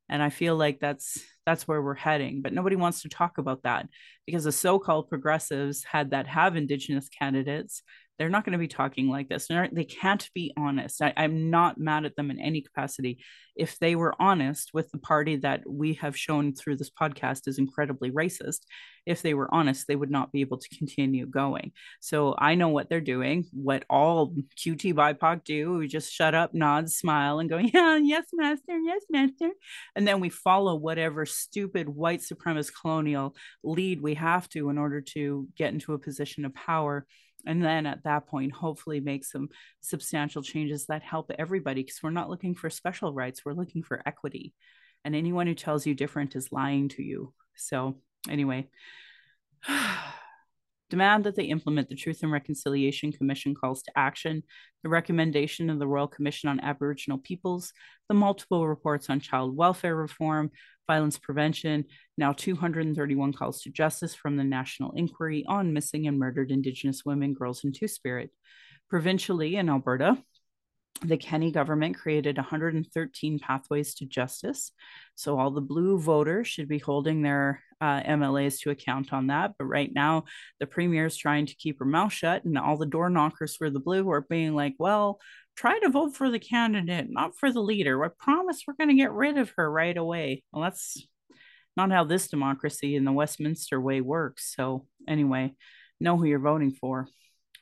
And i feel like that's that's where we're heading but nobody wants to talk about that because the so-called progressives had that have indigenous candidates they're not going to be talking like this. They can't be honest. I, I'm not mad at them in any capacity. If they were honest with the party that we have shown through this podcast is incredibly racist, if they were honest, they would not be able to continue going. So I know what they're doing, what all QT BIPOC do. We just shut up, nod, smile, and go, (laughs) yeah, yes, master, yes, master. And then we follow whatever stupid white supremacist colonial lead we have to in order to get into a position of power and then at that point hopefully make some substantial changes that help everybody because we're not looking for special rights we're looking for equity. And anyone who tells you different is lying to you. So anyway (sighs) demand that they implement the Truth and Reconciliation Commission calls to action, the recommendation of the Royal Commission on Aboriginal Peoples, the multiple reports on child welfare reform, violence prevention, now 231 calls to justice from the National Inquiry on Missing and Murdered Indigenous Women, Girls, and Two Spirit. Provincially in Alberta, the Kenney government created 113 pathways to justice. So all the blue voters should be holding their uh, MLAs to account on that. But right now, the premier is trying to keep her mouth shut, and all the door knockers for the blue are being like, well, try to vote for the candidate, not for the leader. I promise we're going to get rid of her right away. Well, that's not how this democracy in the Westminster way works. So, anyway, know who you're voting for.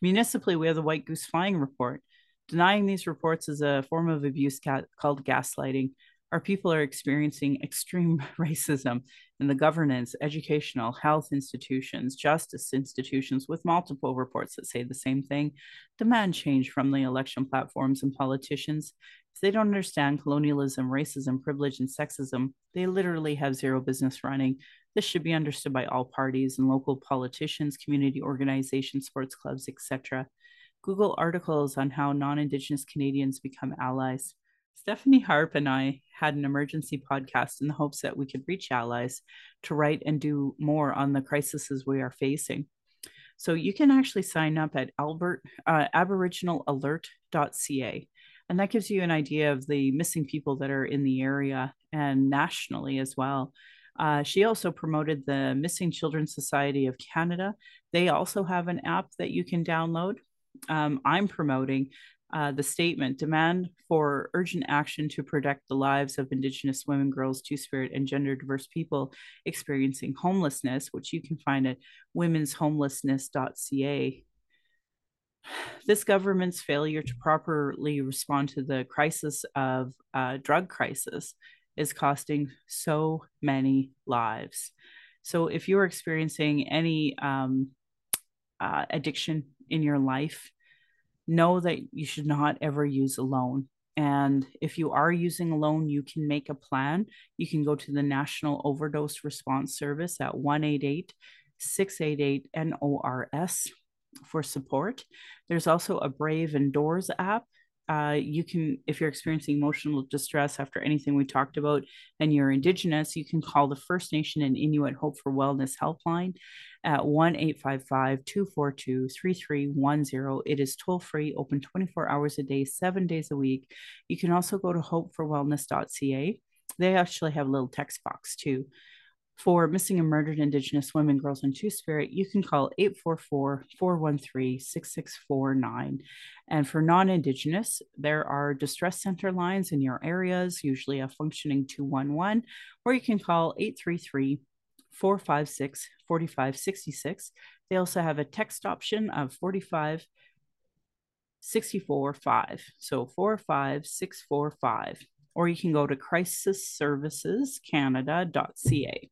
Municipally, we have the White Goose Flying Report. Denying these reports is a form of abuse ca- called gaslighting. Our people are experiencing extreme (laughs) racism in the governance, educational, health institutions, justice institutions, with multiple reports that say the same thing. Demand change from the election platforms and politicians. If they don't understand colonialism, racism, privilege, and sexism, they literally have zero business running. This should be understood by all parties and local politicians, community organizations, sports clubs, etc. Google articles on how non Indigenous Canadians become allies. Stephanie Harpe and I had an emergency podcast in the hopes that we could reach allies to write and do more on the crises we are facing. So you can actually sign up at Albert uh, aboriginalalert.ca and that gives you an idea of the missing people that are in the area and nationally as well. Uh, she also promoted the Missing Children Society of Canada. They also have an app that you can download um, I'm promoting uh, the statement demand for urgent action to protect the lives of Indigenous women, girls, Two Spirit, and gender diverse people experiencing homelessness, which you can find at womenshomelessness.ca. This government's failure to properly respond to the crisis of uh, drug crisis is costing so many lives. So, if you're experiencing any um, uh, addiction in your life, know that you should not ever use alone. And if you are using alone, you can make a plan. You can go to the National Overdose Response Service at 188 688 NORS for support. There's also a Brave Indoors app uh, you can, if you're experiencing emotional distress after anything we talked about and you're Indigenous, you can call the First Nation and Inuit Hope for Wellness helpline at 1 855 242 3310. It is toll free, open 24 hours a day, seven days a week. You can also go to hopeforwellness.ca. They actually have a little text box too. For missing and murdered Indigenous women, girls, and Two Spirit, you can call 844 413 6649. And for non Indigenous, there are distress center lines in your areas, usually a functioning 211, or you can call 833 456 4566. They also have a text option of 45 645. So 45645. Or you can go to crisisservicescanada.ca.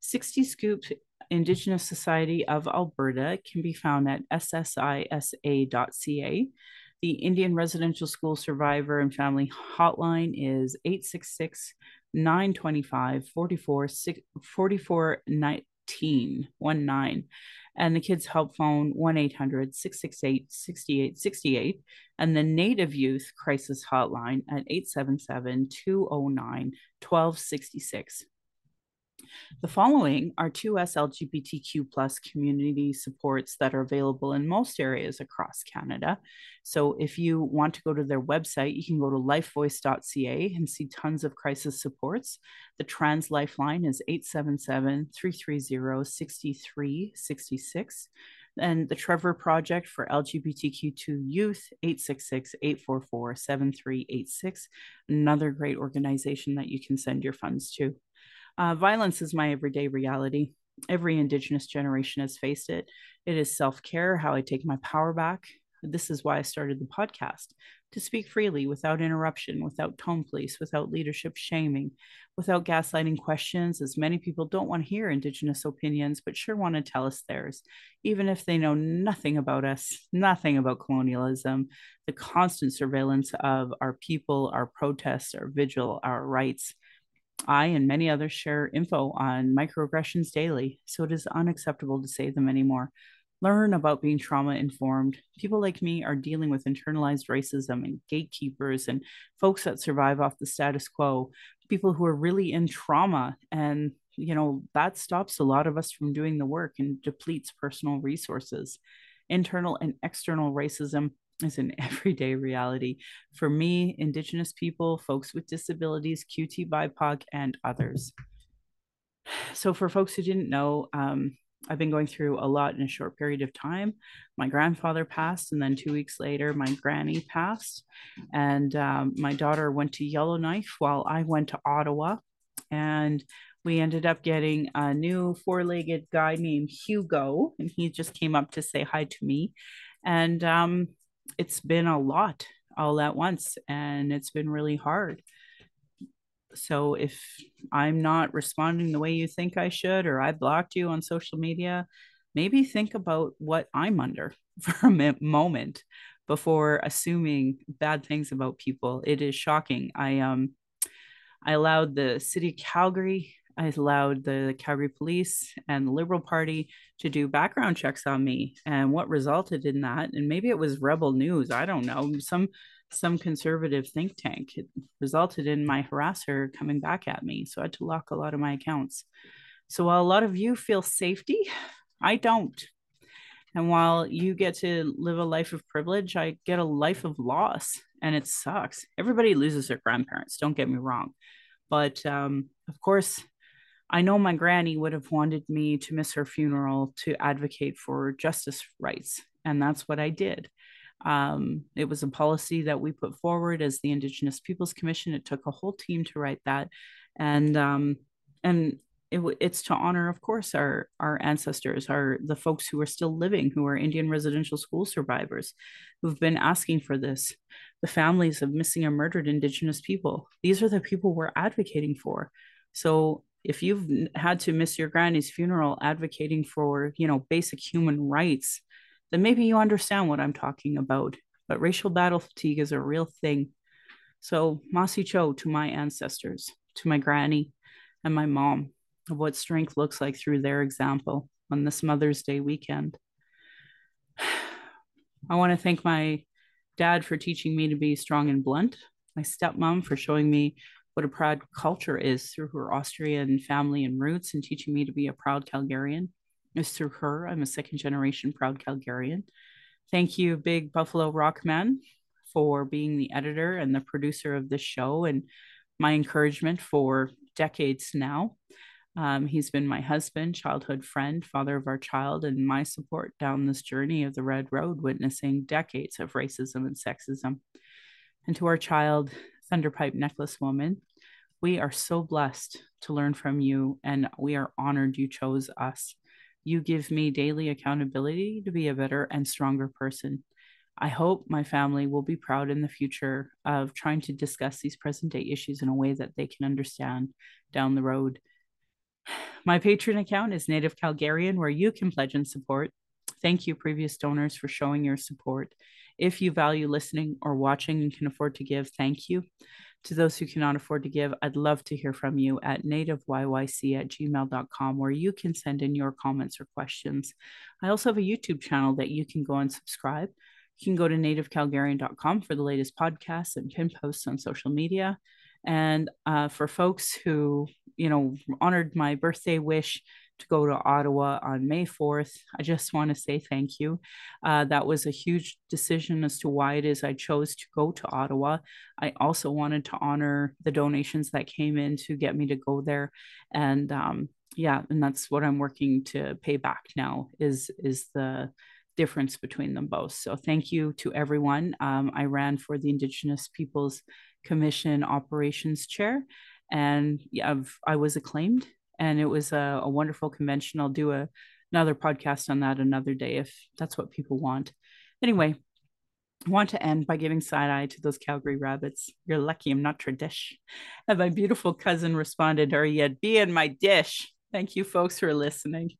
60 Scoop Indigenous Society of Alberta can be found at ssisa.ca. The Indian Residential School Survivor and Family Hotline is 866 925 44 44 19 19 and the kids help phone 1-800-668-6868 and the native youth crisis hotline at 877-209-1266 the following are two SLGBTQ plus community supports that are available in most areas across Canada. So if you want to go to their website, you can go to lifevoice.ca and see tons of crisis supports. The Trans Lifeline is 877-330-6366 and the Trevor Project for LGBTQ2 Youth, 866 844 7386. Another great organization that you can send your funds to. Uh, violence is my everyday reality. Every Indigenous generation has faced it. It is self care, how I take my power back. This is why I started the podcast to speak freely without interruption, without tone police, without leadership shaming, without gaslighting questions, as many people don't want to hear Indigenous opinions, but sure want to tell us theirs, even if they know nothing about us, nothing about colonialism, the constant surveillance of our people, our protests, our vigil, our rights. I and many others share info on microaggressions daily, so it is unacceptable to say them anymore. Learn about being trauma informed. People like me are dealing with internalized racism and gatekeepers and folks that survive off the status quo, people who are really in trauma. And, you know, that stops a lot of us from doing the work and depletes personal resources. Internal and external racism is an (laughs) everyday reality for me, Indigenous people, folks with disabilities, QT BIPOC, and others. (sighs) So, for folks who didn't know, um, I've been going through a lot in a short period of time. My grandfather passed, and then two weeks later, my granny passed. And um, my daughter went to Yellowknife while I went to Ottawa. And we ended up getting a new four legged guy named Hugo, and he just came up to say hi to me. And um, it's been a lot all at once and it's been really hard. So if i'm not responding the way you think i should or i blocked you on social media maybe think about what i'm under (laughs) for a moment before assuming bad things about people. It is shocking. I um i allowed the city of calgary allowed the Calgary Police and the Liberal Party to do background checks on me. And what resulted in that, and maybe it was Rebel News, I don't know, some some conservative think tank. It resulted in my harasser coming back at me. So I had to lock a lot of my accounts. So while a lot of you feel safety, I don't. And while you get to live a life of privilege, I get a life of loss. And it sucks. Everybody loses their grandparents, don't get me wrong. But um, of course, I know my granny would have wanted me to miss her funeral to advocate for justice rights, and that's what I did. Um, it was a policy that we put forward as the Indigenous Peoples Commission. It took a whole team to write that, and um, and it, it's to honor, of course, our our ancestors, our the folks who are still living, who are Indian residential school survivors, who've been asking for this, the families of missing or murdered Indigenous people. These are the people we're advocating for. So if you've had to miss your granny's funeral advocating for you know basic human rights then maybe you understand what i'm talking about. But racial battle fatigue is a real thing. So masi cho to my ancestors to my granny and my mom of what strength looks like through their example on this mother's day weekend. (sighs) I want to thank my dad for teaching me to be strong and blunt my stepmom for showing me what a proud culture is through her Austrian family and roots and teaching me to be a proud Calgarian is through her. I'm a second generation proud Calgarian. Thank you, Big Buffalo Rockman, for being the editor and the producer of this show and my encouragement for decades now. Um, he's been my husband, childhood friend, father of our child, and my support down this journey of the Red Road, witnessing decades of racism and sexism. And to our child, Thunderpipe Necklace Woman. We are so blessed to learn from you, and we are honored you chose us. You give me daily accountability to be a better and stronger person. I hope my family will be proud in the future of trying to discuss these present day issues in a way that they can understand down the road. (sighs) My Patreon account is Native Calgarian, where you can pledge and support. Thank you, previous donors, for showing your support. If you value listening or watching and can afford to give, thank you. To those who cannot afford to give, I'd love to hear from you at nativeyyc at gmail.com, where you can send in your comments or questions. I also have a YouTube channel that you can go and subscribe. You can go to nativecalgarian.com for the latest podcasts and pin posts on social media. And uh, for folks who, you know, honored my birthday wish to go to Ottawa on May 4th, I just want to say thank you. Uh, that was a huge decision as to why it is I chose to go to Ottawa. I also wanted to honor the donations that came in to get me to go there. And um, yeah, and that's what I'm working to pay back now is is the difference between them both. So thank you to everyone. Um, I ran for the Indigenous Peoples Commission Operations Chair, and I've, I was acclaimed, and it was a, a wonderful convention. I'll do a, another podcast on that another day if that's what people want. Anyway, I want to end by giving side eye to those Calgary rabbits. You're lucky I'm not tradish. And my beautiful cousin responded, Or yet be in my dish. Thank you, folks, for listening.